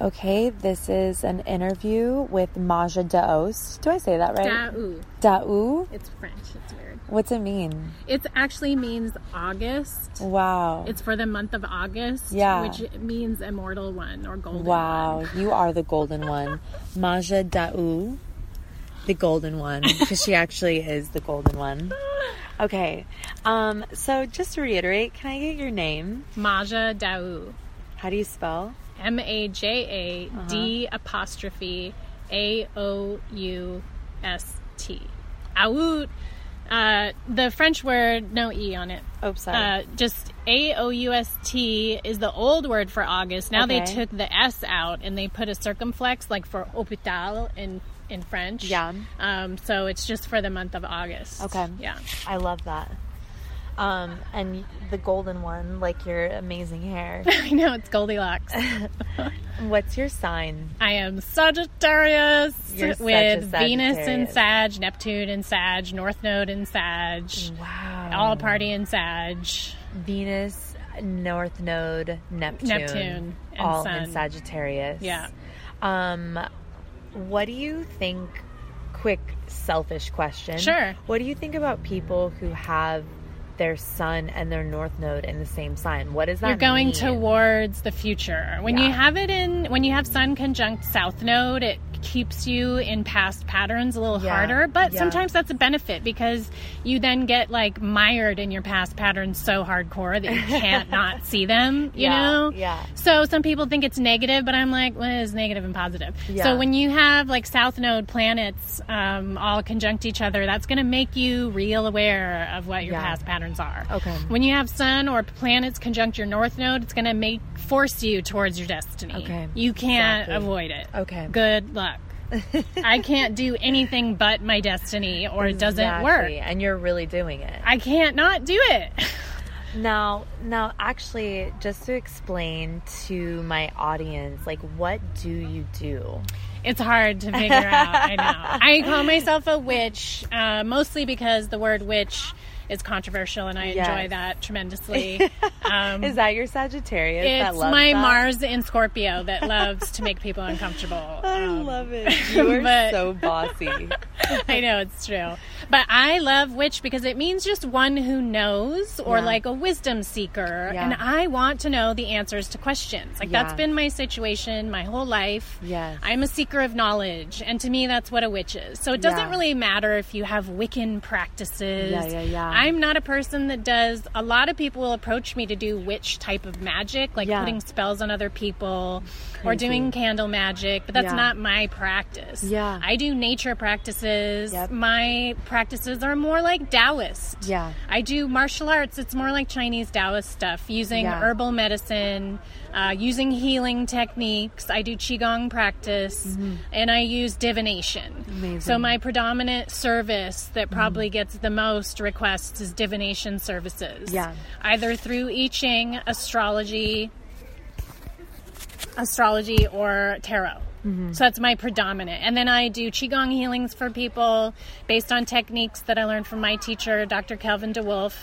Okay, this is an interview with Maja D'Aoust. Do I say that right? Da'u. Da'u? It's French. It's weird. What's it mean? It actually means August. Wow. It's for the month of August, Yeah. which means immortal one or golden Wow, one. Wow, you are the golden one. Maja D'Aoust, the golden one, because she actually is the golden one. Okay, um, so just to reiterate, can I get your name? Maja D'Aoust. How do you spell? M A J A D apostrophe A O U S T. Aout. Uh, the French word, no E on it. Oh, sorry. Uh, just A O U S T is the old word for August. Now they took the S out and they put a circumflex, like for hôpital in in French. Yeah. Um, so it's just for the month of August. Okay. Yeah. I love that. Um, and the golden one, like your amazing hair. I know it's Goldilocks. What's your sign? I am Sagittarius You're with Venus in Sagittarius. Sag, Neptune in Sag, North Node in Sag, Wow. all party in Sag. Venus, North Node, Neptune. Neptune and all Sun. in Sagittarius. Yeah. Um, what do you think? Quick, selfish question. Sure. What do you think about people who have their sun and their North Node in the same sign? What is that You're going mean? towards the future. When you have it in, when you have Sun conjunct South Node, it keeps you in past patterns a little Yeah. harder. But Yeah. sometimes that's a benefit because you then get like mired in your past patterns so hardcore that you can't not see them. You Yeah, know? yeah. So some people think it's negative, but I'm like, well, it's negative and positive. So when you have like South Node planets um, all conjunct each other, that's going to make you real aware of what your past patterns are. Okay. When you have Sun or planets conjunct your North Node, it's going to make force you towards your destiny. Okay. You can't Exactly. avoid it. Okay. Good luck. I can't do anything but my destiny, or it doesn't work. And you're really doing it. I can't not do it. Now, now, actually, just to explain to my audience, like, what do you do? It's hard to figure out. I know. I call myself a witch, uh, mostly because the word witch is controversial, and I Yes. enjoy that tremendously. Um, Is that your Sagittarius? that it's my that? Mars in Scorpio that loves to make people uncomfortable. I Um, love it. You are but- so bossy. I know it's true. But I love witch because it means just one who knows or Yeah. like a wisdom seeker. Yeah. And I want to know the answers to questions. Like that's been my situation my whole life. Yes. I'm a seeker of knowledge. And to me, that's what a witch is. So it doesn't Yeah. really matter if you have Wiccan practices. Yeah, yeah, yeah. I'm not a person that does, a lot of people will approach me to do witch type of magic, like Yeah. putting spells on other people or doing candle magic, but that's Yeah. not my practice. Yeah. I do nature practices. Yep. My practices are more like Taoist. Yeah. I do martial arts. It's more like Chinese Taoist stuff, using Yeah. herbal medicine, uh, using healing techniques. I do Qigong practice, and I use divination. Mm-hmm. Amazing. Mm-hmm. So my predominant service that probably gets the most requests is divination services. Yeah. Either through I Ching, astrology, astrology or tarot. Mm-hmm. So that's my predominant. And then I do Qigong healings for people based on techniques that I learned from my teacher, Dr. Kelvin DeWolf,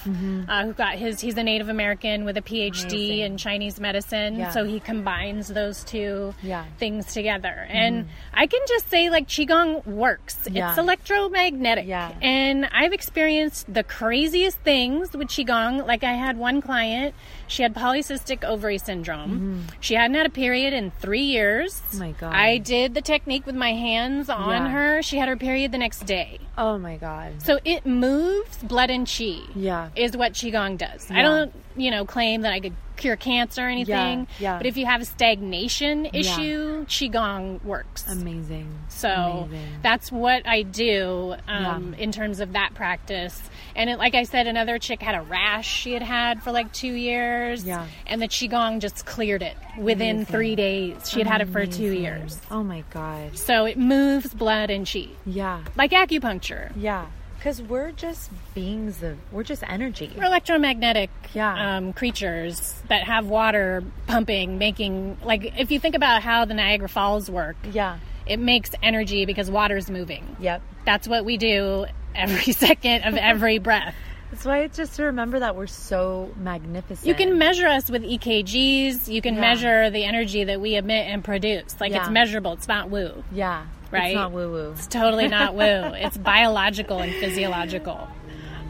uh, who got his, he's a Native American with a PhD Mm-hmm. Amazing. in Chinese medicine. Yeah. So he combines those two Yeah. Mm-hmm. things together. And I can just say, like, Qigong works. Yeah. It's electromagnetic. And I've experienced the craziest things with Qigong. Like, I had one client, she had polycystic ovary syndrome. She hadn't had a period in three years. Mm-hmm. Oh my God. I did the technique with my hands on Yeah. her. She had her period the next day. Oh my god. So it moves blood and chi. Yeah. Is what Qigong does. I don't, you know, claim that I could cure cancer or anything. yeah. yeah. But if you have a stagnation issue, Qigong works. Amazing. So Amazing. that's what I do um, Yeah. in terms of that practice. And it, like I said, another chick had a rash she had had for like two years. Yeah. And the Qigong just cleared it within Amazing. three days. She had had it for two years. Oh my god. So it moves blood and chi, Yeah. like acupuncture. Yeah. Because we're just beings of, we're just energy. We're electromagnetic Yeah. um, creatures that have water pumping, making, like, if you think about how the Niagara Falls work, Yeah. it makes energy because water's moving. Yep. That's what we do every second of every breath. That's why it's just to remember that we're so magnificent. You can measure us with EKGs. You can Yeah. measure the energy that we emit and produce. Like it's measurable. It's not woo. yeah, Right? It's not woo woo. It's totally not woo. It's biological and physiological.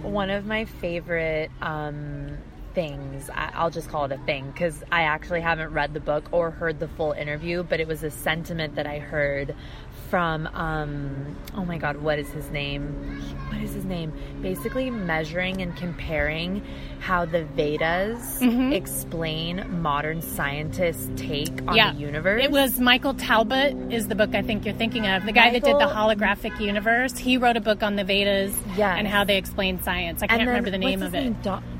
One of my favorite um, things, I- I'll just call it a thing, because I actually haven't read the book or heard the full interview, but it was a sentiment that I heard from, um, oh my God, what is his name? What is his name? Basically, measuring and comparing how the Vedas explain modern scientists' take on yeah. the universe. It was Michael Talbot is the book I think you're thinking of. The guy that did the holographic universe. He wrote a book on the Vedas Yes. and how they explain science. I can't then, remember the name of his it. name? Do-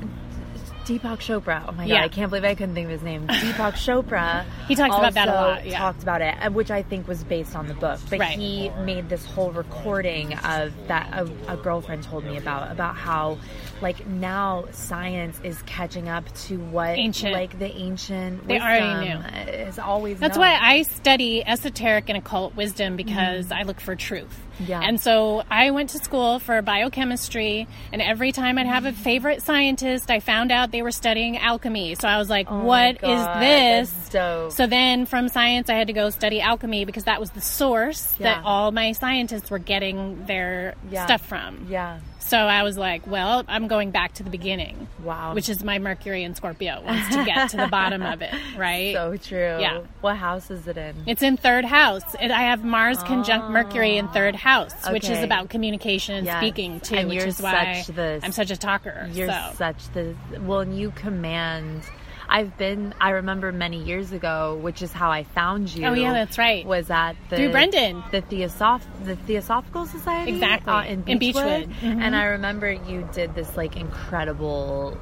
Deepak Chopra. Oh my god, Yeah. I can't believe I couldn't think of his name. Deepak Chopra. He talks about that a lot, yeah. Talked about it, uh, which I think was based on the book. But Right. he made this whole recording of that a, a girlfriend told me about about how like now science is catching up to what Ancient. like the ancient They already wisdom is always. That's known. why I study esoteric and occult wisdom because I look for truth. Mm. Yeah. And so I went to school for biochemistry, and every time I'd have a favorite scientist, I found out they were studying alchemy. So I was like, Oh "What is God, this? dope. So then from science, I had to go study alchemy because that was the source that all my scientists were getting their Yeah. stuff from. Yeah. So I was like, well, I'm going back to the beginning. Wow. Which is my Mercury and Scorpio wants to get to the bottom of it, right? So true. Yeah. What house is it in? It's in third house. And I have Mars conjunct ah. Mercury in third house, which is about communication and Yes. speaking too, And which is why such the- I'm such a talker. You're so. such the well, and you command. I've been. I remember many years ago, which is how I found you. Oh, yeah, that's right. Was at the Through Brendan. the Theosoph the Theosophical Society, Exactly. uh, in In Beachwood. Beachwood. Mhm. And I remember you did this like incredible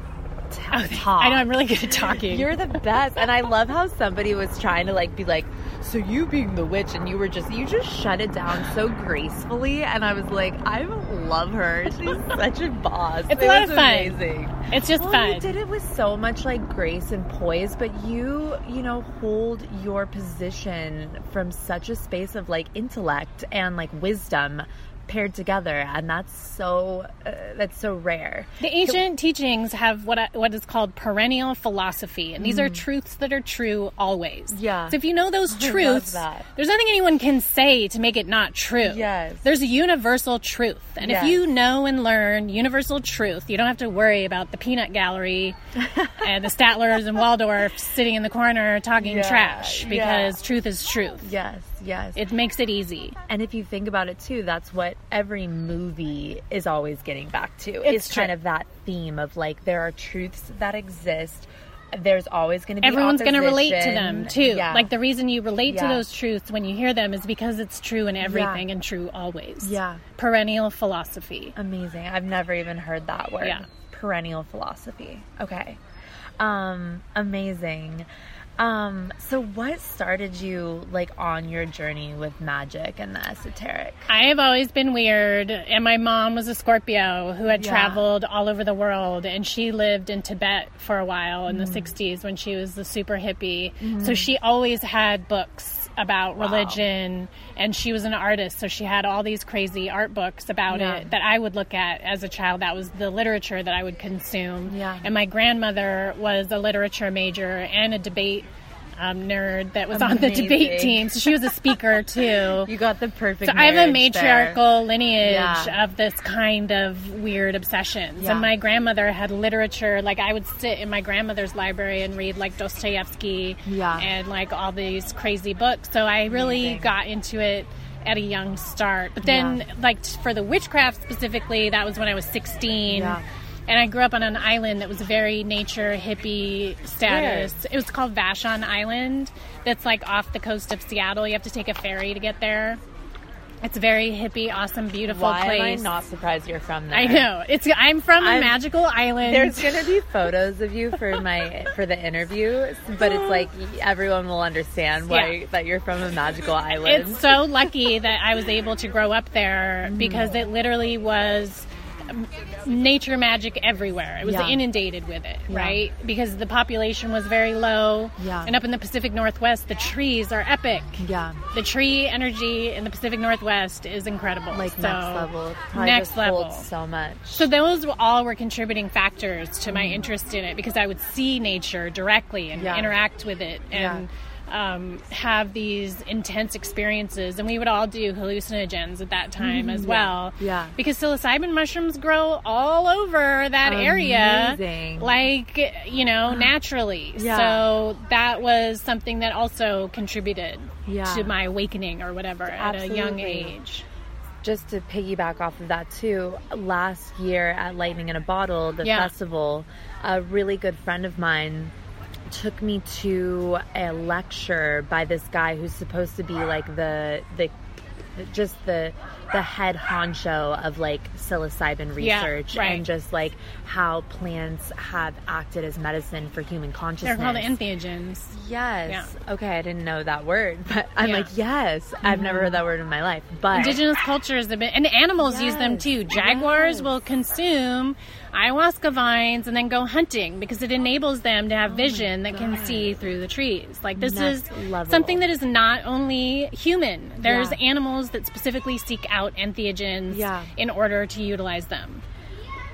t- Oh, talk. I know I'm really good at talking. You're the best, and I love how somebody was trying to like be like, so you being the witch, and you were just you just shut it down so gracefully, and I was like, I love her. She's such a boss. It's a lot was of fun. Amazing. it's just Well, fun. you did it with so much like grace and poise, but you, you know, hold your position from such a space of like intellect and like wisdom paired together, and that's so uh, that's so rare. The ancient teachings have what I, what is called perennial philosophy, and these are truths that are true always. Mm. Yeah. So if you know those truths, there's nothing anyone can say to make it not true. Yes. There's a universal truth, and Yes. if you know and learn universal truth, you don't have to worry about the peanut gallery and the Statlers and Waldorf sitting in the corner talking Yeah, trash yeah. because truth is truth. Yes, yes. It makes it easy. And if you think about it too, that's what every movie is always getting back to. It's It's kind of that theme of like there are truths that exist. There's always going to be Everyone's going to relate to them too. Yeah. Like the reason you relate to those truths when you hear them is because it's true in everything and true always. Yeah. Perennial philosophy. amazing. I've never even heard that word. Yeah. Perennial philosophy. Okay. Um amazing. Um so what started you like on your journey with magic and the esoteric? I have always been weird, and my mom was a Scorpio who had Yeah. traveled all over the world, and she lived in Tibet for a while in Mm. the 60s when she was the super hippie. So she always had books about religion, and she was an artist, so she had all these crazy art books about Yeah. it that I would look at as a child. That was the literature that I would consume. Yeah. And my grandmother was a literature major and a debate um, nerd that was on the debate team, so she was a speaker too. You got the perfect So I have a marriage there. matriarchal lineage Yeah. of this kind of weird obsessions. Yeah. And my grandmother had literature. Like I would sit in my grandmother's library and read like Dostoevsky Yeah. and like all these crazy books. So I really Amazing. got into it at a young start. But then, Yeah. like for the witchcraft specifically, that was when I was 16. Yeah. And I grew up on an island that was very nature hippie status. It was called Vashon Island. That's like off the coast of Seattle. You have to take a ferry to get there. It's a very hippie, awesome, beautiful Why place. am I not surprised you're from there? I know. It's I'm from a I'm- magical island. There's gonna be photos of you for my for the interview, but it's like everyone will understand why Yeah. that you're from a magical island. It's so lucky that I was able to grow up there because it literally was nature magic everywhere. It was Yeah. inundated with it, Yeah. right? Because the population was very low. Yeah. And up in the Pacific Northwest, the trees are epic. Yeah. The tree energy in the Pacific Northwest is incredible. Like So, next level. Next level. so much. So those were- all were contributing factors to Mm. my interest in it because I would see nature directly and Yeah. interact with it and um, have these intense experiences. And we would all do hallucinogens at that time as well. Mm-hmm. Yeah. Because psilocybin mushrooms grow all over that area, like you know, naturally. Yeah. So that was something that also contributed Yeah. to my awakening or whatever at a young age. just to piggyback off of that too, last year at Lightning in a Bottle, the Yeah. festival, a really good friend of mine took me to a lecture by this guy who's supposed to be like the the just the the head honcho of like psilocybin Yeah, research right. and just like how plants have acted as medicine for human consciousness. They're called entheogens. Yes. Okay, I didn't know that word, but I'm Yeah. like, yes. I've never heard that word in my life. But Indigenous cultures have been, and animals use them too. Jaguars yes. will consume ayahuasca vines and then go hunting because it enables them to have oh vision that can Oh see through the trees. Like this Next is level. something that is not only human. There's Yeah. animals that specifically seek out entheogens Yeah. in order to utilize them.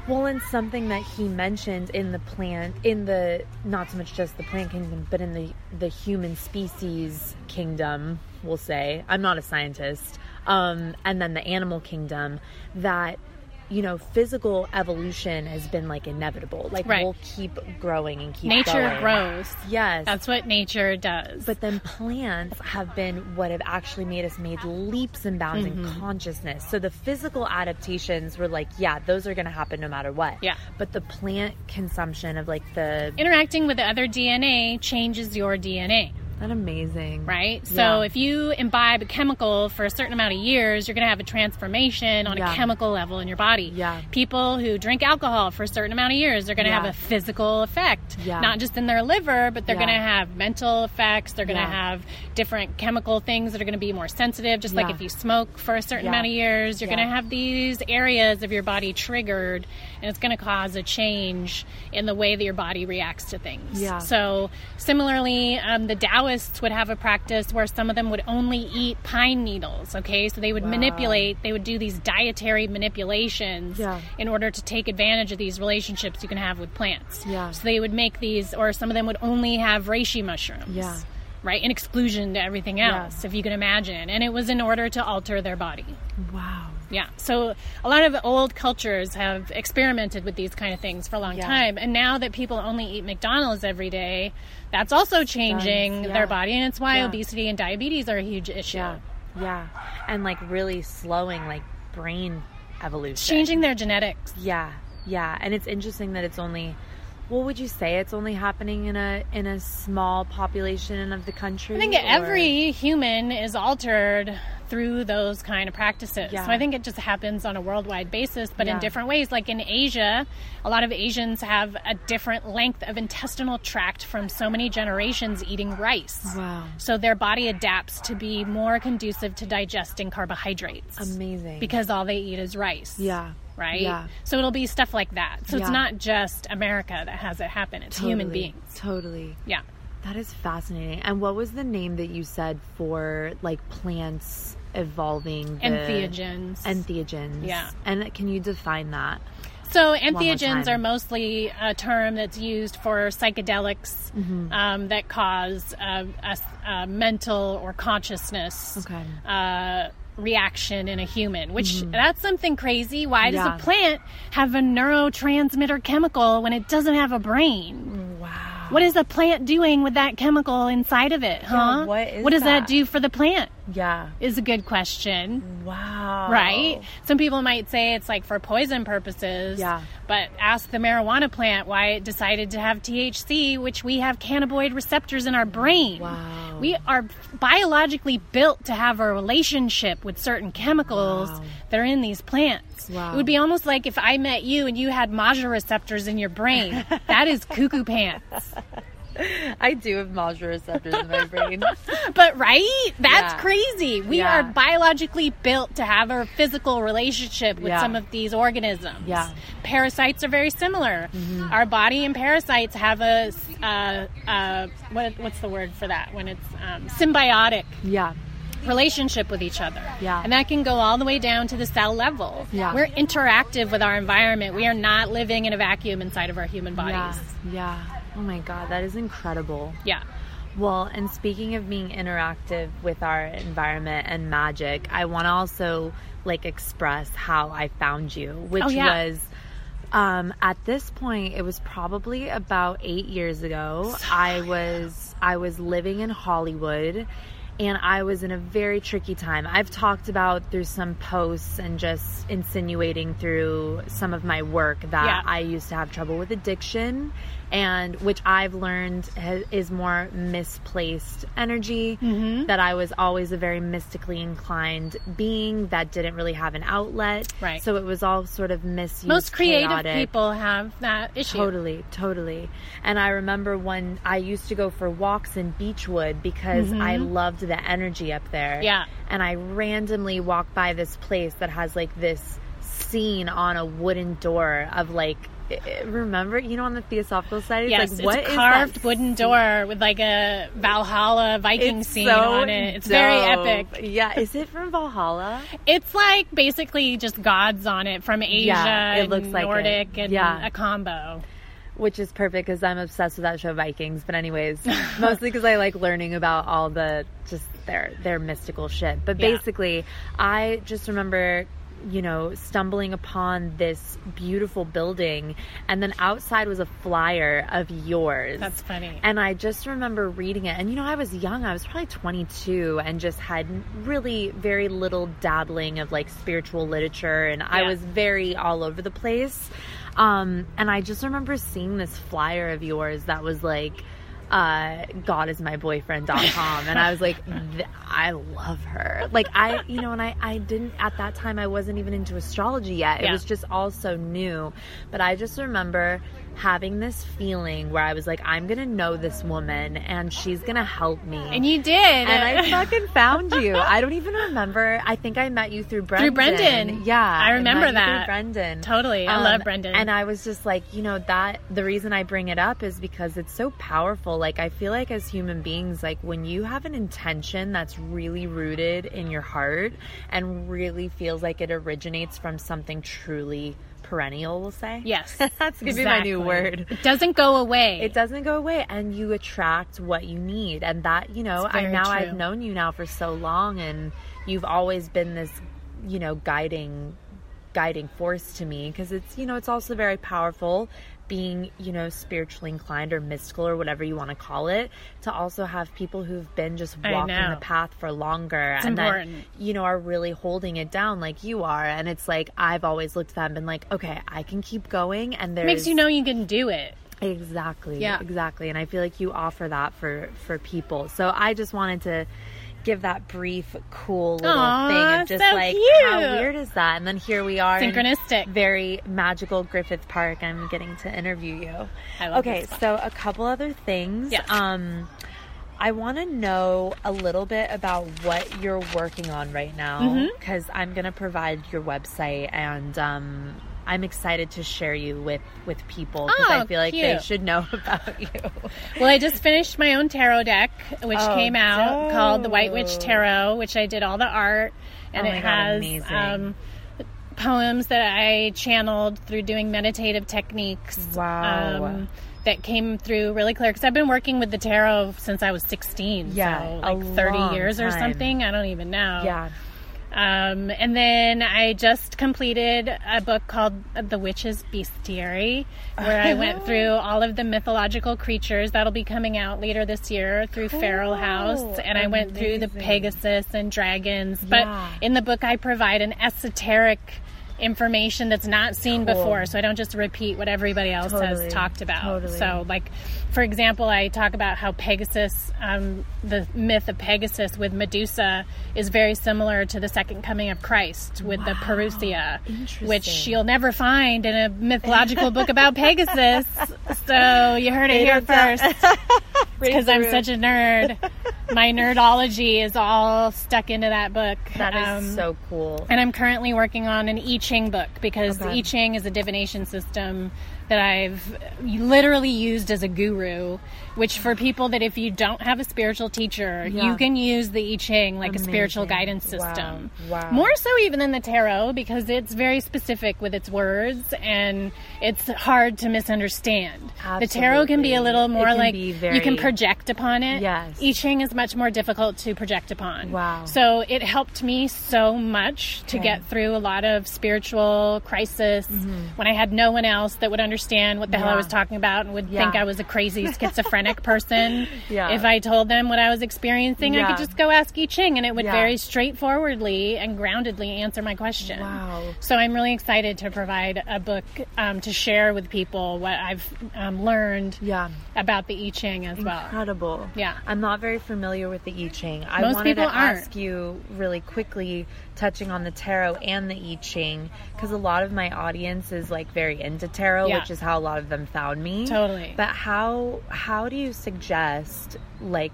Well, and something that he mentioned in the plant, in the not so much just the plant kingdom, but in the the human species kingdom, we'll say. I'm not a scientist. Um, and then the animal kingdom, that you know, physical evolution has been like inevitable. Like Right. we'll keep growing and keep Nature going. grows. Yes, That's what nature does. But then plants have been what have actually made us made leaps and bounds in Mm-hmm. consciousness. So the physical adaptations were like, yeah, those are going to happen no matter what. Yeah. But the plant consumption of like the interacting with the other DNA changes your DNA. That amazing, right? So Yeah. if you imbibe a chemical for a certain amount of years, you're going to have a transformation on Yeah. a chemical level in your body. Yeah. People who drink alcohol for a certain amount of years, they're going to Yeah. have a physical effect, Yeah. not just in their liver, but they're going to have mental effects. They're going to have different chemical things that are going to be more sensitive. Just like if you smoke for a certain amount of years, you're going to have these areas of your body triggered, and it's going to cause a change in the way that your body reacts to things. Yeah. So similarly, um, the Taoists would have a practice where some of them would only eat pine needles. Okay, so they would Wow. manipulate. They would do these dietary manipulations Yeah. in order to take advantage of these relationships you can have with plants. Yeah. So they would make these, or some of them would only have reishi mushrooms. Yeah. Right, in exclusion to everything Yeah. else, if you can imagine. And it was in order to alter their body. Wow. Yeah. So a lot of old cultures have experimented with these kind of things for a long Yeah. time. And now that people only eat McDonald's every day, that's also changing yeah. their body. And it's why Yeah. obesity and diabetes are a huge issue. Yeah. Yeah. And like really slowing like brain evolution. Changing their genetics. Yeah, yeah, and it's interesting that it's only. What would you say? It's only happening in a in a small population of the country. I think or- every human is altered through those kind of practices. Yeah. So I think it just happens on a worldwide basis, but in different ways. Like in Asia, a lot of Asians have a different length of intestinal tract from so many generations eating rice. Wow. So their body adapts to be more conducive to digesting carbohydrates. amazing Because all they eat is rice. Yeah. Right? Yeah. So it'll be stuff like that. So Yeah. it's not just America that has it happen, it's human beings. Totally. Yeah. That is fascinating. And what was the name that you said for like plants evolving? The, Entheogens. Entheogens. Yeah. And can you define that? So entheogens are mostly a term that's used for psychedelics Mm-hmm. um, that cause uh, a, a mental or consciousness Okay. uh, reaction in a human. Which that's something crazy. Why Mm-hmm. Yeah. does a plant have a neurotransmitter chemical when it doesn't have a brain? Wow. What is a plant doing with that chemical inside of it, huh? what is does that that? do for the plant? Yeah. Is a good question Wow. right? Some people might say it's like for poison purposes. Yeah. But ask the marijuana plant why it decided to have THC, which we have cannabinoid receptors in our brain. Wow. We are biologically built to have a relationship with certain chemicals Wow. that are in these plants. Wow. It would be almost like if I met you and you had Maja receptors in your brain. that is cuckoo pants. I do have nausea receptors in my brain. But right? That's Yeah. crazy. We Yeah. are biologically built to have a physical relationship with Yeah. some of these organisms. Yeah. Parasites are very similar. Our body and parasites have a, uh, uh, what, what's the word for that when it's um, symbiotic Yeah. relationship with each other. Yeah. And that can go all the way down to the cell level. Yeah. We're interactive with our environment. We are not living in a vacuum inside of our human bodies. Yeah. Yeah. Oh my god, that is incredible. Yeah. Well, and speaking of being interactive with our environment and magic, I want to also like express how I found you, which Oh, yeah. was um, at this point it was probably about eight years ago. I was I was living in Hollywood. And I was in a very tricky time. I've talked about through some posts and just insinuating through some of my work that Yeah. I used to have trouble with addiction and which I've learned is more misplaced energy. Mm-hmm. That I was always a very mystically inclined being that didn't really have an outlet. Right. So it was all sort of misused. Most creative chaotic. people have that issue. Totally, totally. And I remember when I used to go for walks in Beachwood because I loved the energy up there. Mm-hmm. Yeah. And I randomly walked by this place that has like this scene on a wooden door of like, remember, you know, on the Theosophical side, it's Yes, like, it's what a carved that wooden door with like a Valhalla Viking It's scene so on it. It's very epic. Yeah, is it from Valhalla? It's like basically just gods on it from Asia Yeah, it and looks like it. Nordic and Yeah. a combo. Which is perfect because I'm obsessed with that show Vikings. But anyways, mostly because I like learning about all the just their their mystical shit. But Yeah. basically, I just remember you know stumbling upon this beautiful building and then outside was a flyer of yours That's funny. and I just remember reading it. And you know, I was young. I was probably 22 and just had really very little dabbling of like spiritual literature. And I was very all over the place. Um, and I just remember seeing this flyer of yours that was like, uh, God is my boyfriend.com. and I was like, I love her. Like, I, you know, and I, I didn't, at that time, I wasn't even into astrology yet. It Yeah. was just all so new. But I just remember having this feeling where I was like, I'm gonna know this woman and she's gonna help me. and you did. And I fucking found you. I don't even remember. I think I met you through Brendan. Through Brendan. Yeah, I remember through that. Brendan. Totally. I love um, Brendan. And I was just like, you know, that the reason I bring it up is because it's so powerful. Like I feel like as human beings, like when you have an intention that's really rooted in your heart and really feels like it originates from something truly perennial, we'll say. Yes. That's gonna be my new word. It doesn't go away. It doesn't go away, and you attract what you need, and that you know. I now true. I've known you now for so long, and you've always been this, you know, guiding, guiding force to me because it's you know it's also very powerful being you know spiritually inclined or mystical or whatever you want to call it to also have people who've been just walking the path for longer It's and important. then you know are really holding it down like you are and it's like I've always looked at them and been like okay I can keep going and there's makes you know you can do it. Exactly. Yeah. Exactly. And I feel like you offer that for for people. So I just wanted to give that brief, cool little Aw, thing of just so like how weird is that? And then here we are, in Synchronistic. very magical Griffith Park. I'm getting to interview you. I love okay, so a couple other things. Yes. Um, I want to know a little bit about what you're working on right now Mm-hmm. because I'm going to provide your website and um, I'm excited to share you with with people because I Oh, feel like they should know about you. Well, I just finished my own tarot deck, which Oh, came out called the White Witch. Tarot, which I did all the art, and Oh it God, has um, poems that I channeled through doing meditative techniques. Wow. um, that came through really clear because I've been working with the tarot since I was 16. Yeah, so like 30 long years or something. I don't even know. Yeah. Um, and then I just completed a book called The Witch's Bestiary, where I went through all of the mythological creatures that'll be coming out later this year through Feral House. And I went through the Pegasus and dragons. But Yeah. in the book, I provide an esoteric information that's not seen Cool. before, so I don't just repeat what everybody else Totally. has talked about. Totally. So, like, for example, I talk about how Pegasus, um, the myth of Pegasus with Medusa, is very similar to the second coming of Christ with the Parousia, which you'll never find in a mythological book about Pegasus. So, you heard it here first because I'm such a nerd. My nerdology is all stuck into that book. That is Um, so cool. and I'm currently working on an I Ching book because Okay. the I Ching is a divination system that I've literally used as a guru. Which for people that if you don't have a spiritual teacher, Yeah. you can use the I Ching like a spiritual guidance system. Wow. More so even than the tarot because it's very specific with its words and it's hard to misunderstand. The tarot can be a Absolutely. little It more like be you can project upon it. Yes. I Ching is much more difficult to project upon. Wow. So it helped me so much to get through a lot of spiritual crisis mm-hmm. when I had no one else that would understand what the hell I. Was talking about and would Yeah. think I was a crazy schizophrenic person. Yeah. If I told them what I was experiencing, I could just go ask I Ching and it would Yeah. very straightforwardly and groundedly answer my question. Wow. So I'm really excited to provide a book um, to share with people what I've um, learned Yeah. about the I Ching as well. Incredible. Yeah. I'm not very familiar with the I Ching. I Most wanted people to aren't. ask you really quickly, touching on the tarot and the I Ching, because a lot of my audience is like very into tarot, Yeah. which is how a lot of them found me. Totally. But how how do you suggest like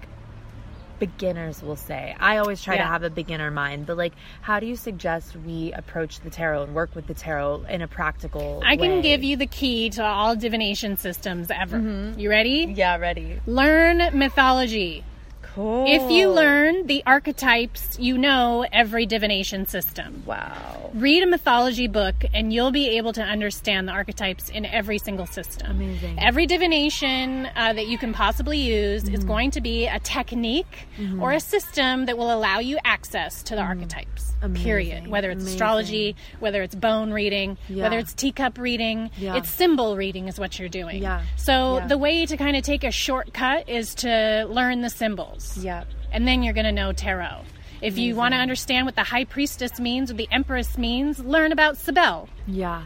beginners will say i always try to have a beginner mind but like how do you suggest we approach the tarot and work with the tarot in a practical I can way? give you the key to all divination systems ever. Mm-hmm. You ready? yeah ready Learn mythology. Cool If you learn the archetypes, you know every divination system. wow Read a mythology book and you'll be able to understand the archetypes in every single system. Amazing. Every divination uh, that you can possibly use Mm-hmm. is going to be a technique or a system that will allow you access to the archetypes. Period. Mm-hmm. Amazing. Whether it's Amazing. astrology, whether it's bone reading, Yeah. whether it's teacup reading, Yeah. it's symbol reading is what you're doing. Yeah. So Yeah. the way to kind of take a shortcut is to learn the symbols yeah and then you're going to know tarot. If you want to understand what the high priestess means or the empress means, learn about Cybele. yeah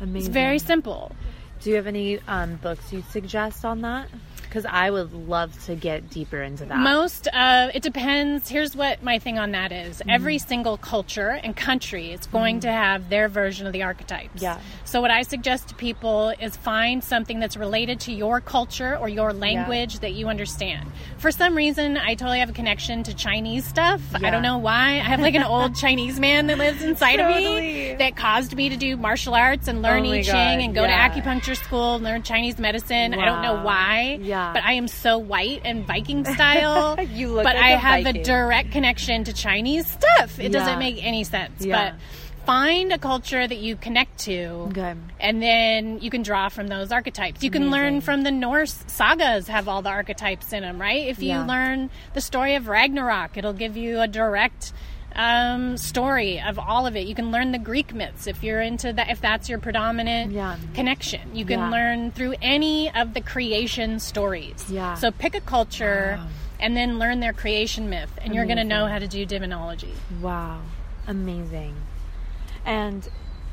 amazing It's very simple. do you have any um, books you'd suggest on that because i would love to get deeper into that Most, uh, it depends. Here's what my thing on that is. Mm-hmm. Every single culture and country is going to have their version of the archetypes. Yeah. So, what I suggest to people is find something that's related to your culture or your language that you understand. For some reason, I totally have a connection to Chinese stuff. I don't know why. I have like an old Chinese man that lives inside of me that caused me to do martial arts and learn Oh I Ching God, and go yeah. to acupuncture school and learn Chinese medicine. I don't know why. Yeah. But I am so white and Viking style. You look but like I have Viking. a direct connection to Chinese stuff. It Yeah. doesn't make any sense. Yeah. But find a culture that you connect to. Okay. And then you can draw from those archetypes. You can learn from the Norse sagas have all the archetypes in them, right? If you Yeah. learn the story of Ragnarok, it'll give you a direct um, story of all of it. You can learn the Greek myths if you're into that. If that's your predominant Yeah. connection, you can Yeah. learn through any of the creation stories. Yeah. So pick a culture Wow. and then learn their creation myth, and you're going to know how to do demonology. Wow, amazing. And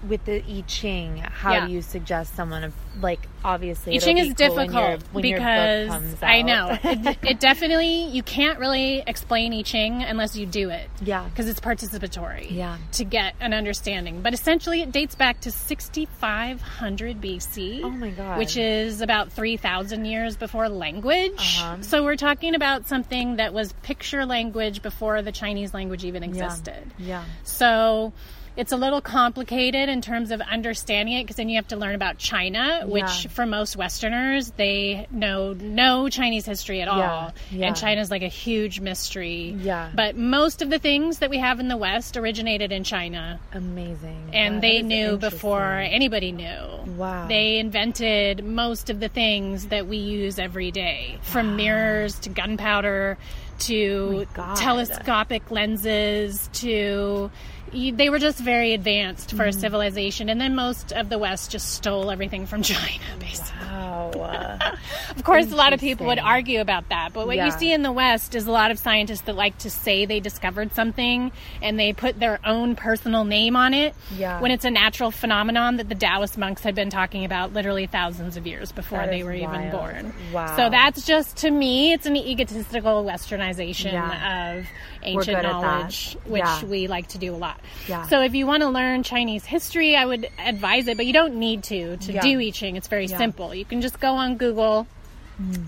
with the I Ching, how Yeah. do you suggest someone like obviously I Ching is cool when difficult when book because I know it, it definitely you can't really explain I Ching unless you do it. Yeah. because it's participatory. Yeah. to get an understanding. But essentially, it dates back to 6500 BC. Oh my God. Which is about 3,000 years before language. Uh-huh. So we're talking about something that was picture language before the Chinese language even Yeah. existed. Yeah. So it's a little complicated in terms of understanding it because then you have to learn about China, which Yeah. for most Westerners, they know no Chinese history at all. Yeah, yeah. And China's like a huge mystery. Yeah. But most of the things that we have in the West originated in China. Amazing. And Wow, they knew before anybody knew. Wow. They invented most of the things that we use every day, from mirrors to gunpowder to Oh telescopic lenses to you, they were just very advanced for a civilization, and then most of the West just stole everything from China, basically. Wow. Of course, a lot of people would argue about that, but what Yeah. you see in the West is a lot of scientists that like to say they discovered something and they put their own personal name on it Yeah. when it's a natural phenomenon that the Taoist monks had been talking about literally thousands of years before That they were even born. Wow. So that's just, to me, it's an egotistical westernization Yeah. of ancient good at that. knowledge, which Yeah. we like to do a lot. Yeah. So if you want to learn Chinese history, I would advise it, but you don't need to to Yeah. do I Ching. It's very Yeah. simple. You can just go on Google.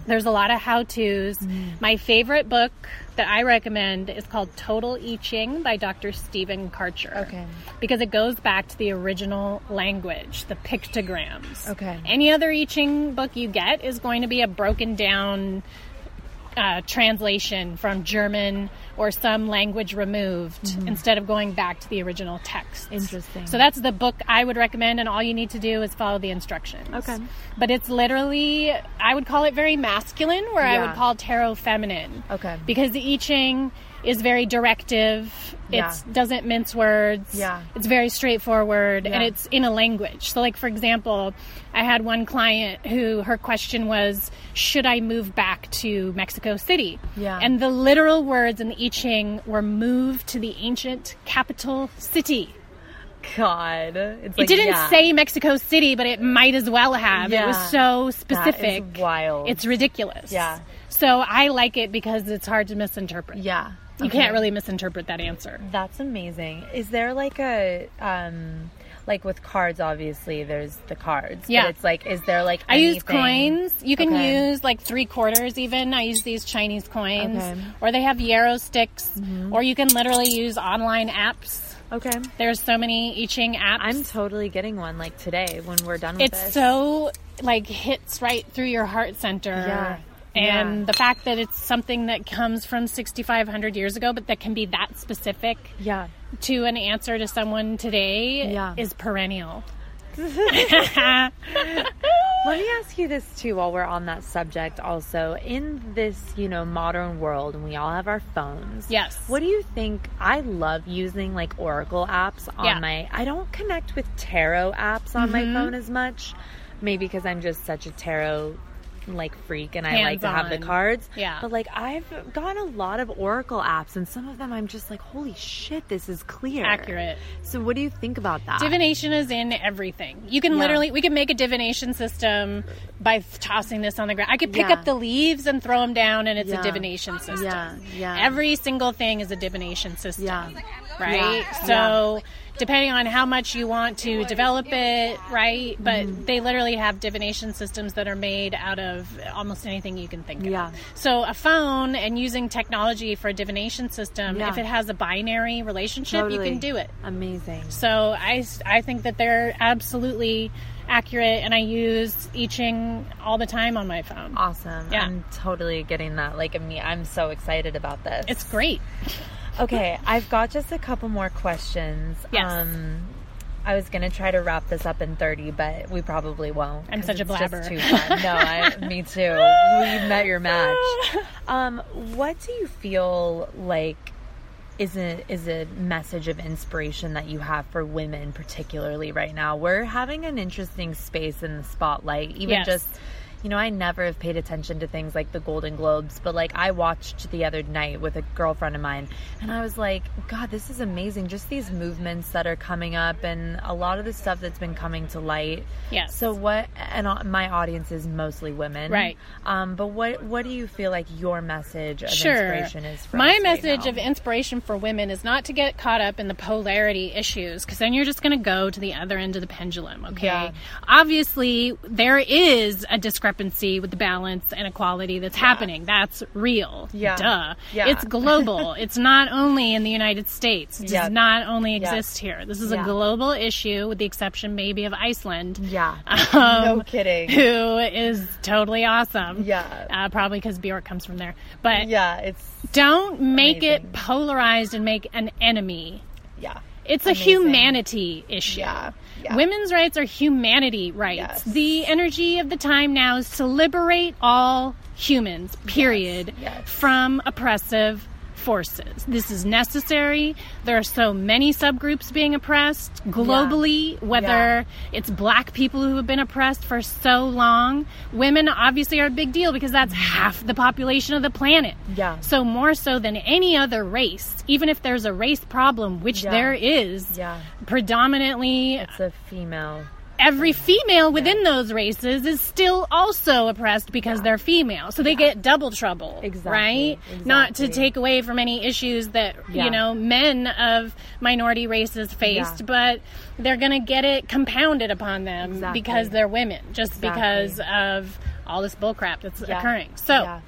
There's a lot of how to's. My favorite book that I recommend is called Total I Ching by Dr. Stephen Karcher. Okay. Because it goes back to the original language, the pictograms. Okay. Any other I Ching book you get is going to be a broken down uh, translation from German or some language removed instead of going back to the original text. Mm-hmm. Interesting. So that's the book I would recommend, and all you need to do is follow the instructions. Okay. But it's literally, I would call it very masculine, where I would call tarot feminine. Okay. Because the I Ching is very directive. Yeah. It doesn't mince words. Yeah. It's very straightforward and it's in a language. So, like, for example, I had one client who her question was, Should I move back to Mexico City? Yeah. And the literal words in the I Ching were moved to the ancient capital city. God. It's It didn't yeah. say Mexico City, but it might as well have. It was so specific. wild. It's ridiculous. Yeah. So I like it because it's hard to misinterpret. Yeah. You Okay. can't really misinterpret that answer. That's amazing. Is there like a um like with cards obviously there's the cards. Yeah. But it's like is there like I use coins. You can Okay. use like three quarters even. I use these Chinese coins. Okay. Or they have yarrow sticks. Mm-hmm. Or you can literally use online apps. Okay. There's so many I Ching apps. I'm totally getting one like today when we're done with it's this. so like hits right through your heart center. Yeah. And Yeah. the fact that it's something that comes from 6,500 years ago, but that can be that specific yeah. To an answer to someone today Yeah. is perennial. Let me ask you this too while we're on that subject also. In this, you know, modern world and we all have our phones. Yes. What do you think? I love using like Oracle apps on Yeah. Mm-hmm. my I don't connect with tarot apps on my phone as much. Maybe because I'm just such a tarot like freak and I like to have the cards. Yeah. But like I've gotten a lot of Oracle apps and some of them I'm just like, holy shit, this is clear. Accurate. So what do you think about that? Divination is in everything. You can Yeah. literally, we can make a divination system by tossing this on the ground. I could pick Yeah. up the leaves and throw them down, and it's Yeah. a divination system. Yeah, yeah. Every single thing is a divination system. Yeah. Right? So, depending on how much you want to develop it, right? But Mm-hmm. they literally have divination systems that are made out of almost anything you can think of. Yeah. So, a phone and using technology for a divination system, Yeah. if it has a binary relationship, you can do it. Amazing. So I, I think that they're absolutely accurate, and I use I Ching all the time on my phone. Awesome. Yeah. I'm totally getting that. Like, I mean, I'm so excited about this. It's great. Okay. I've got just a couple more questions. Yes. Um, I was gonna try to wrap this up in 30, but we probably won't. I'm such a blabber. too fun. No, I, me too. We met your match. Um, what do you feel like is a is a message of inspiration that you have for women, particularly right now? We're having an interesting space in the spotlight. Even Yes. just, you know, I never have paid attention to things like the Golden Globes, but like I watched the other night with a girlfriend of mine, and I was like, God, this is amazing. Just these movements that are coming up, and a lot of the stuff that's been coming to light. Yes. So what? And my audience is mostly women, Right. Um, but what what do you feel like your message of Sure. inspiration is? For My right message now? of inspiration for women is not to get caught up in the polarity issues because then you're just going to go to the other end of the pendulum, okay? Yeah. Obviously, there is a discrepancy with the balance and equality that's happening. That's real. Yeah. Duh. Yeah. It's global. it's not only in the United States. It Yeah. does not only Yeah. exist here. This is Yeah. a global issue with the exception maybe of Iceland. Yeah. Um, no kidding. Who is totally awesome. Yeah. Uh, probably because Bjork comes from there. But Yeah, it's don't make Amazing. it polarized and make an enemy. yeah. It's a humanity issue. Yeah, yeah. Women's rights are humanity rights. Yes. The energy of the time now is to liberate all humans, period, yes. from oppressive forces. This is necessary. There are so many subgroups being oppressed globally, whether Yeah. it's black people who have been oppressed for so long. Women obviously are a big deal because that's half the population of the planet. Yeah. So more so than any other race, even if there's a race problem, which Yeah. there is, Yeah. predominantly It's a female. Every female within those races is still also oppressed because they're female. So they get double trouble. Exactly, Right? Not to take away from any issues that, Yeah. you know, men of minority races faced, Yeah. but they're going to get it compounded upon them Exactly. because they're women, just Exactly. because of all this bullcrap that's Yeah. occurring. So, Yeah.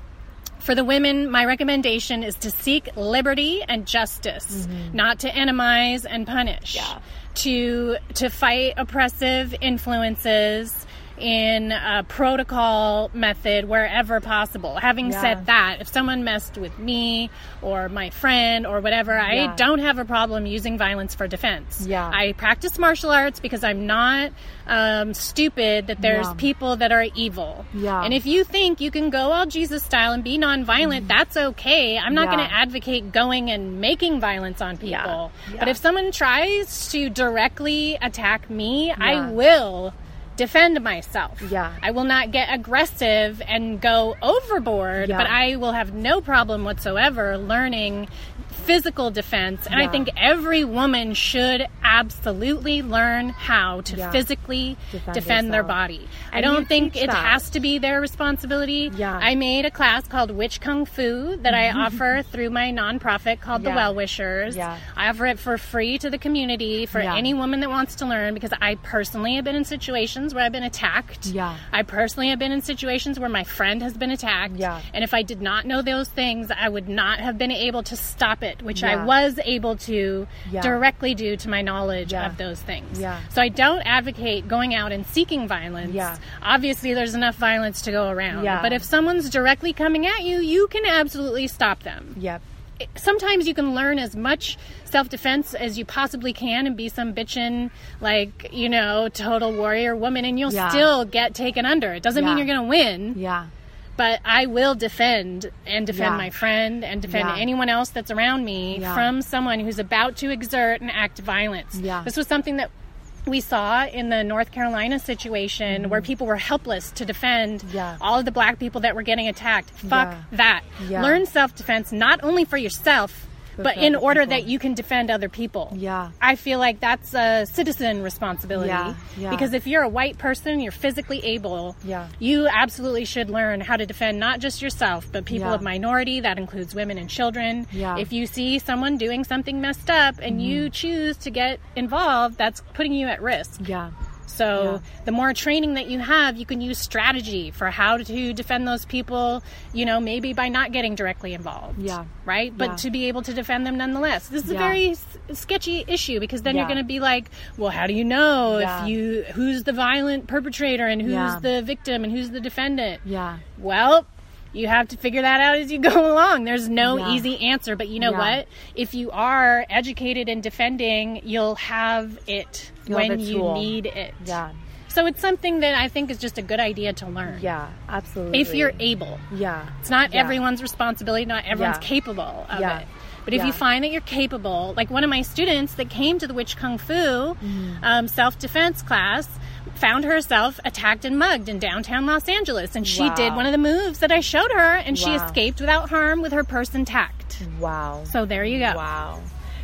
for the women, my recommendation is to seek liberty and justice, not to enemize and punish. Mm-hmm. Yeah. To to fight oppressive influences in a protocol method wherever possible. Having Yeah. said that, if someone messed with me or my friend or whatever, I don't have a problem using violence for defense. Yeah. I practice martial arts because I'm not um, stupid that there's Yeah. people that are evil. Yeah. And if you think you can go all Jesus style and be nonviolent, that's okay. I'm not. Yeah. going to advocate going and making violence on people. Yeah. But if someone tries to directly attack me, I will defend myself. Yeah. I will not get aggressive and go overboard, Yeah. but I will have no problem whatsoever learning physical defense. And I think every woman should absolutely learn how to Yeah. physically Defend defend, their body. I And you don't think it that. has to be their responsibility. Yeah. I made a class called Witch Kung Fu that I mm-hmm. offer through my nonprofit called The Well Wishers. Yeah. I offer it for free to the community for Yeah. any woman that wants to learn because I personally have been in situations where I've been attacked. Yeah. I personally have been in situations where my friend has been attacked. Yeah. And if I did not know those things, I would not have been able to stop it, which I was able to Yeah. directly do to my knowledge Yeah. of those things. Yeah. So I don't advocate going out and seeking violence. Yeah. Obviously, there's enough violence to go around. Yeah. But if someone's directly coming at you, you can absolutely stop them Yep. sometimes you can learn as much self-defense as you possibly can and be some bitchin' like you know total warrior woman and you'll Yeah. still get taken under it doesn't mean you're gonna win Yeah. But i will defend and defend Yeah. my friend and defend Yeah. anyone else that's around me Yeah. from someone who's about to exert and act violence Yeah. this was something that we saw in the North Carolina situation where people were helpless to defend Mm-hmm. Yeah. all of the black people that were getting attacked. Fuck Yeah. that. Yeah. Learn self defense not only for yourself, But in order people. that you can defend other people. Yeah. I feel like that's a citizen responsibility. Yeah, yeah. Because if you're a white person, you're physically able, Yeah. you absolutely should learn how to defend not just yourself, but people Yeah. of minority, that includes women and children. Yeah. Mm-hmm. If you see someone doing something messed up and you choose to get involved, that's putting you at risk. Yeah. So Yeah. the more training that you have, you can use strategy for how to defend those people, you know, maybe by not getting directly involved. Yeah. Right? But Yeah. to be able to defend them nonetheless. This is Yeah. a very s- sketchy issue because then you're going to be like, well, how do you know if you who's the violent perpetrator and who's the victim and who's the defendant? Yeah. Well, you have to figure that out as you go along. There's no Yeah. easy answer, but you know Yeah. what? If you are educated in defending, you'll have it You'll when the you need it. Yeah. So it's something that I think is just a good idea to learn. Yeah. Absolutely. If you're able. Yeah. It's not Yeah. everyone's responsibility, not everyone's capable of Yeah. it. But if you find that you're capable, like one of my students that came to the Witch Kung Fu Mm-hmm. um, self defense class found herself attacked and mugged in downtown Los Angeles. And she Wow. did one of the moves that I showed her, and she escaped without harm with her purse intact. Wow. So there you go. Wow.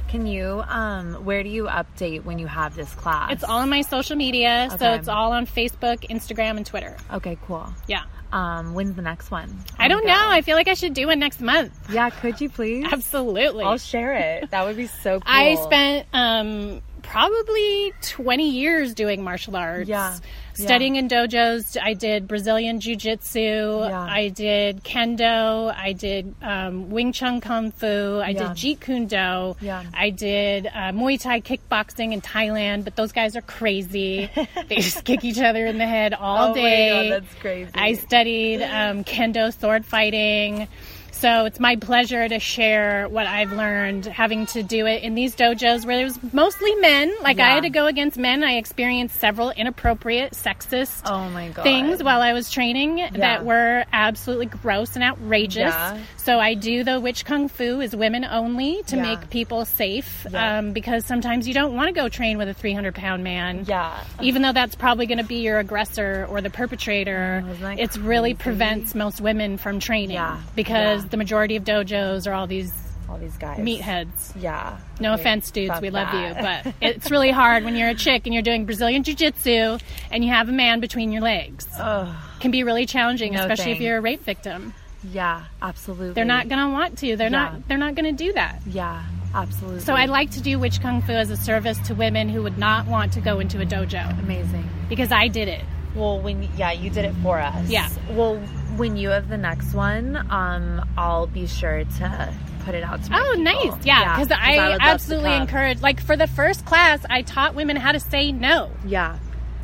Can you um where do you update when you have this class? It's all on my social media, so it's all on Facebook, Instagram, and Twitter. Okay, cool. Yeah. Um when's the next one? I don't know. I feel like I should do one next month. Yeah, could you please? Absolutely. I'll share it. That would be so cool. I spent um, probably 20 years doing martial arts. Yeah. Studying in dojos. I did Brazilian Jiu Jitsu. Yeah. I did Kendo. I did um, Wing Chun Kung Fu. I Yeah. did Jeet Kune Do. Yeah. I did uh, Muay Thai kickboxing in Thailand, but those guys are crazy. they just kick each other in the head all Oh my day. God, that's crazy. I studied um, Kendo sword fighting. So it's my pleasure to share what I've learned having to do it in these dojos where there's mostly men. Like I had to go against men. I experienced several inappropriate, sexist Oh my god. things while I was training that were absolutely gross and outrageous. Yeah. So I do the witch kung fu is women only to Yeah. make people safe Yeah. um, because sometimes you don't want to go train with a 300 pound man. Yeah. Even though that's probably going to be your aggressor or the perpetrator, Oh, it's really prevents most women from training Yeah. because Yeah. The majority of dojos are all these All these guys. meatheads. Yeah. No offense, dudes, we love you, but it's really hard when you're a chick and you're doing Brazilian Jiu Jitsu and you have a man between your legs. Ugh. Can be really challenging, No especially if you're a rape victim. Yeah, absolutely. They're not going to want to. They're Yeah. not. They're not going to do that. Yeah, absolutely. So I like to do witch kung fu as a service to women who would not want to go into a dojo amazing. because I did it. Well, when yeah, you did it for us. Yeah. Well, when you have the next one, um, I'll be sure to put it out to. Oh, people. nice. Yeah, because I, would love to absolutely encourage. Like for the first class, I taught women how to say no. Yeah.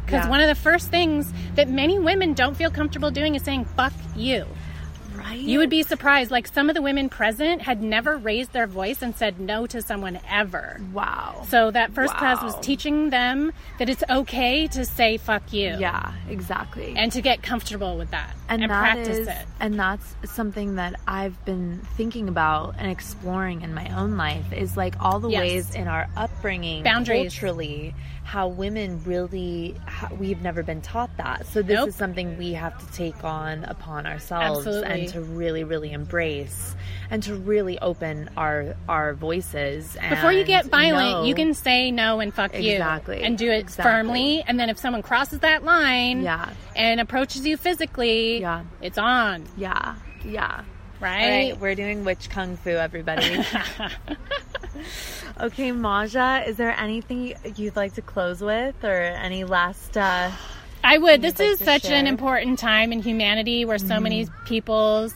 Because Yeah. one of the first things that many women don't feel comfortable doing is saying "fuck you." You would be surprised. Like some of the women present had never raised their voice and said no to someone ever. Wow. So that first class was teaching them that it's okay to say "fuck you" yeah, exactly. and to get comfortable with that and, that practice is- it. and that's something that I've been thinking about and exploring in my own life is like all the Yes. ways in our upbringing Boundaries. culturally how women really how, we've never been taught that so this Nope. is something we have to take on upon ourselves Absolutely. and to really really embrace and to really open our our voices and Before you get violent, know- you can say no and fuck you. Exactly. And do it Exactly. firmly. And then if someone crosses that line Yeah. and approaches you physically, Yeah. it's on, yeah yeah right? Right, we're doing witch kung fu, everybody. okay, Maja, is there anything you'd like to close with, or any last? Uh, I would. This is such an important time in humanity where so many Mm-hmm. people's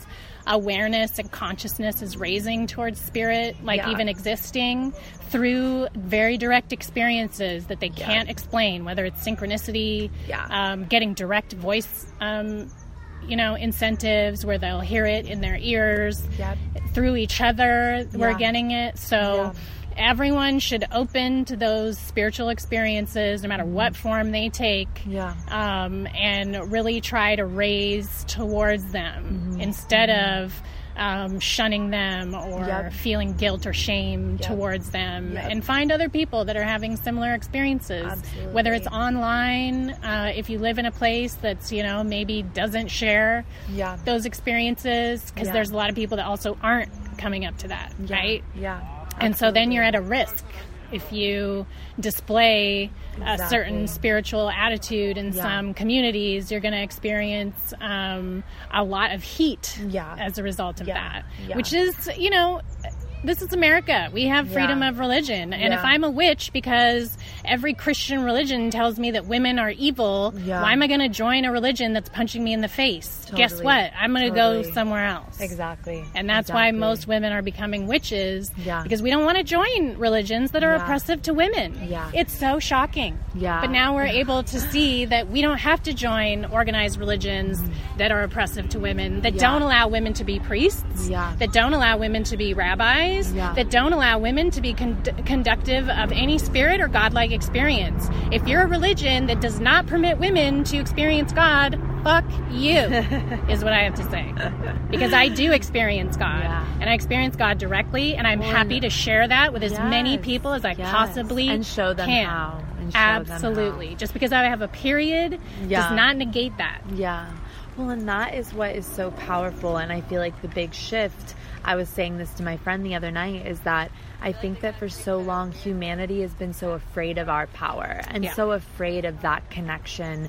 awareness and consciousness is raising towards spirit, like Yeah. even existing through very direct experiences that they can't explain, whether it's synchronicity, Yeah. um, getting direct voice. Um, you know, incentives where they'll hear it in their ears Yep. through each other. We're getting it. So everyone should open to those spiritual experiences, no matter what form they take Yeah. um, and really try to raise towards them instead of um, shunning them or Yep. feeling guilt or shame towards them Yep. and find other people that are having similar experiences Absolutely. whether it's online uh, if you live in a place that's you know maybe doesn't share Yeah. those experiences because Yeah. there's a lot of people that also aren't coming up to that Yeah. right Yeah. and so then you're at a risk if you display a certain spiritual attitude in Yeah. some communities, you're going to experience um, a lot of heat Yeah. as a result of Yeah. that. Which is, you know, this is America. We have freedom Yeah. of religion. And if I'm a witch because every Christian religion tells me that women are evil, Yeah. why am I going to join a religion that's punching me in the face? Guess what? I'm going to Totally. go somewhere else. Exactly. And that's why most women are becoming witches. Yeah. Because we don't want to join religions that are Yeah. oppressive to women. Yeah. It's so shocking. Yeah. But now we're able to see that we don't have to join organized religions that are oppressive to women, that Yeah. don't allow women to be priests, Yeah. that don't allow women to be rabbis, Yeah. that don't allow women to be con- conductive of any spirit or godlike experience. If you're a religion that does not permit women to experience God, fuck you, is what I have to say. Because I do experience God. Yeah. And I experience God directly, and I'm happy to share that with as many people as I Yes. possibly And show them can. how. And show them how. Absolutely. Just because I have a period Yeah. does not negate that. Yeah. Well, and that is what is so powerful. And I feel like the big shift, I was saying this to my friend the other night, is that I think that for so long, humanity has been so afraid of our power and Yeah. so afraid of that connection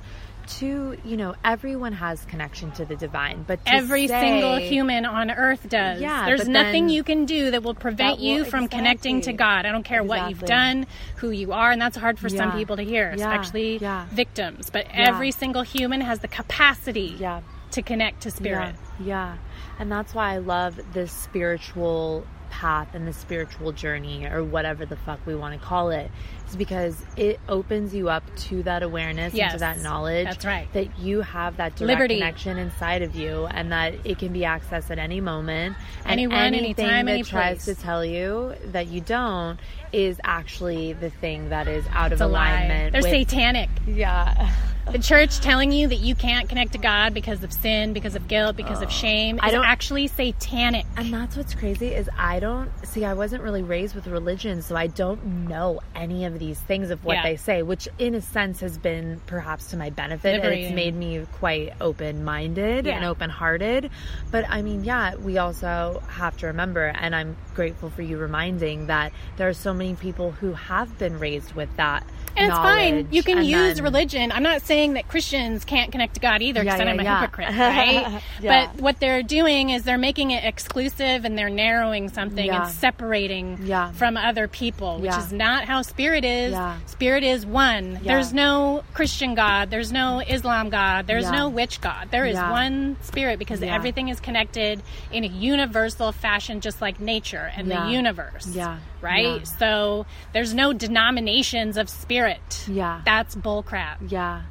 to, you know, everyone has connection to the divine, but Every say- single human on earth does. Yeah, There's nothing you can do that will prevent That you will- from connecting to. God. I don't care what you've done, who you are, and that's hard for some people to hear, Yeah. especially Yeah. victims. But Yeah. every single human has the capacity Yeah. to connect to spirit. Yeah, yeah. And that's why I love this spiritual path and the spiritual journey or whatever the fuck we want to call it is because it opens you up to that awareness and to that knowledge that's right. that you have that direct Liberty. connection inside of you and that it can be accessed at any moment Anyone, anything anytime, that any tries to tell you that you don't is actually the thing that is out It's of alignment They're satanic. yeah The church telling you that you can't connect to God because of sin, because of guilt, because of uh, shame I don't- actually satanic. And that's what's crazy is I don't see I wasn't really raised with religion, so I don't know any of these things of what Yeah. they say, which in a sense has been perhaps to my benefit. and It's made me quite open minded and open hearted. But I mean, yeah, we also have to remember and I'm grateful for you reminding that there are so many people who have been raised with that. And it's fine. You can use then- religion. I'm not saying that Christians can't connect to God either because Yeah, then I'm a yeah. hypocrite, right? Yeah. But what they're doing is they're making it exclusive and they're narrowing something Yeah. and separating Yeah. from other people, which Yeah. is not how spirit is. Yeah. Spirit is one. Yeah. There's no Christian God. There's no Islam God. There's Yeah. no witch God. There is Yeah. one spirit because Yeah. everything is connected in a universal fashion, just like nature and Yeah. the universe. Yeah. Right? Yeah. So there's no denominations of spirit. Yeah. That's bullcrap. Yeah.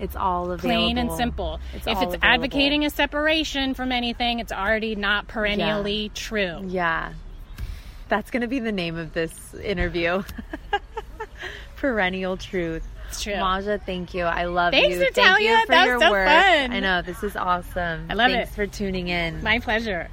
It's all available. Plain and simple. It's if it's available. advocating a separation from anything, it's already not perennially true. Yeah. That's going to be the name of this interview. Perennial truth. It's true. Maja, thank you. I love Thanks, you. Thank Natalia. you for That was your so work. fun. I know. This is awesome. I love Thanks it. for tuning in. My pleasure.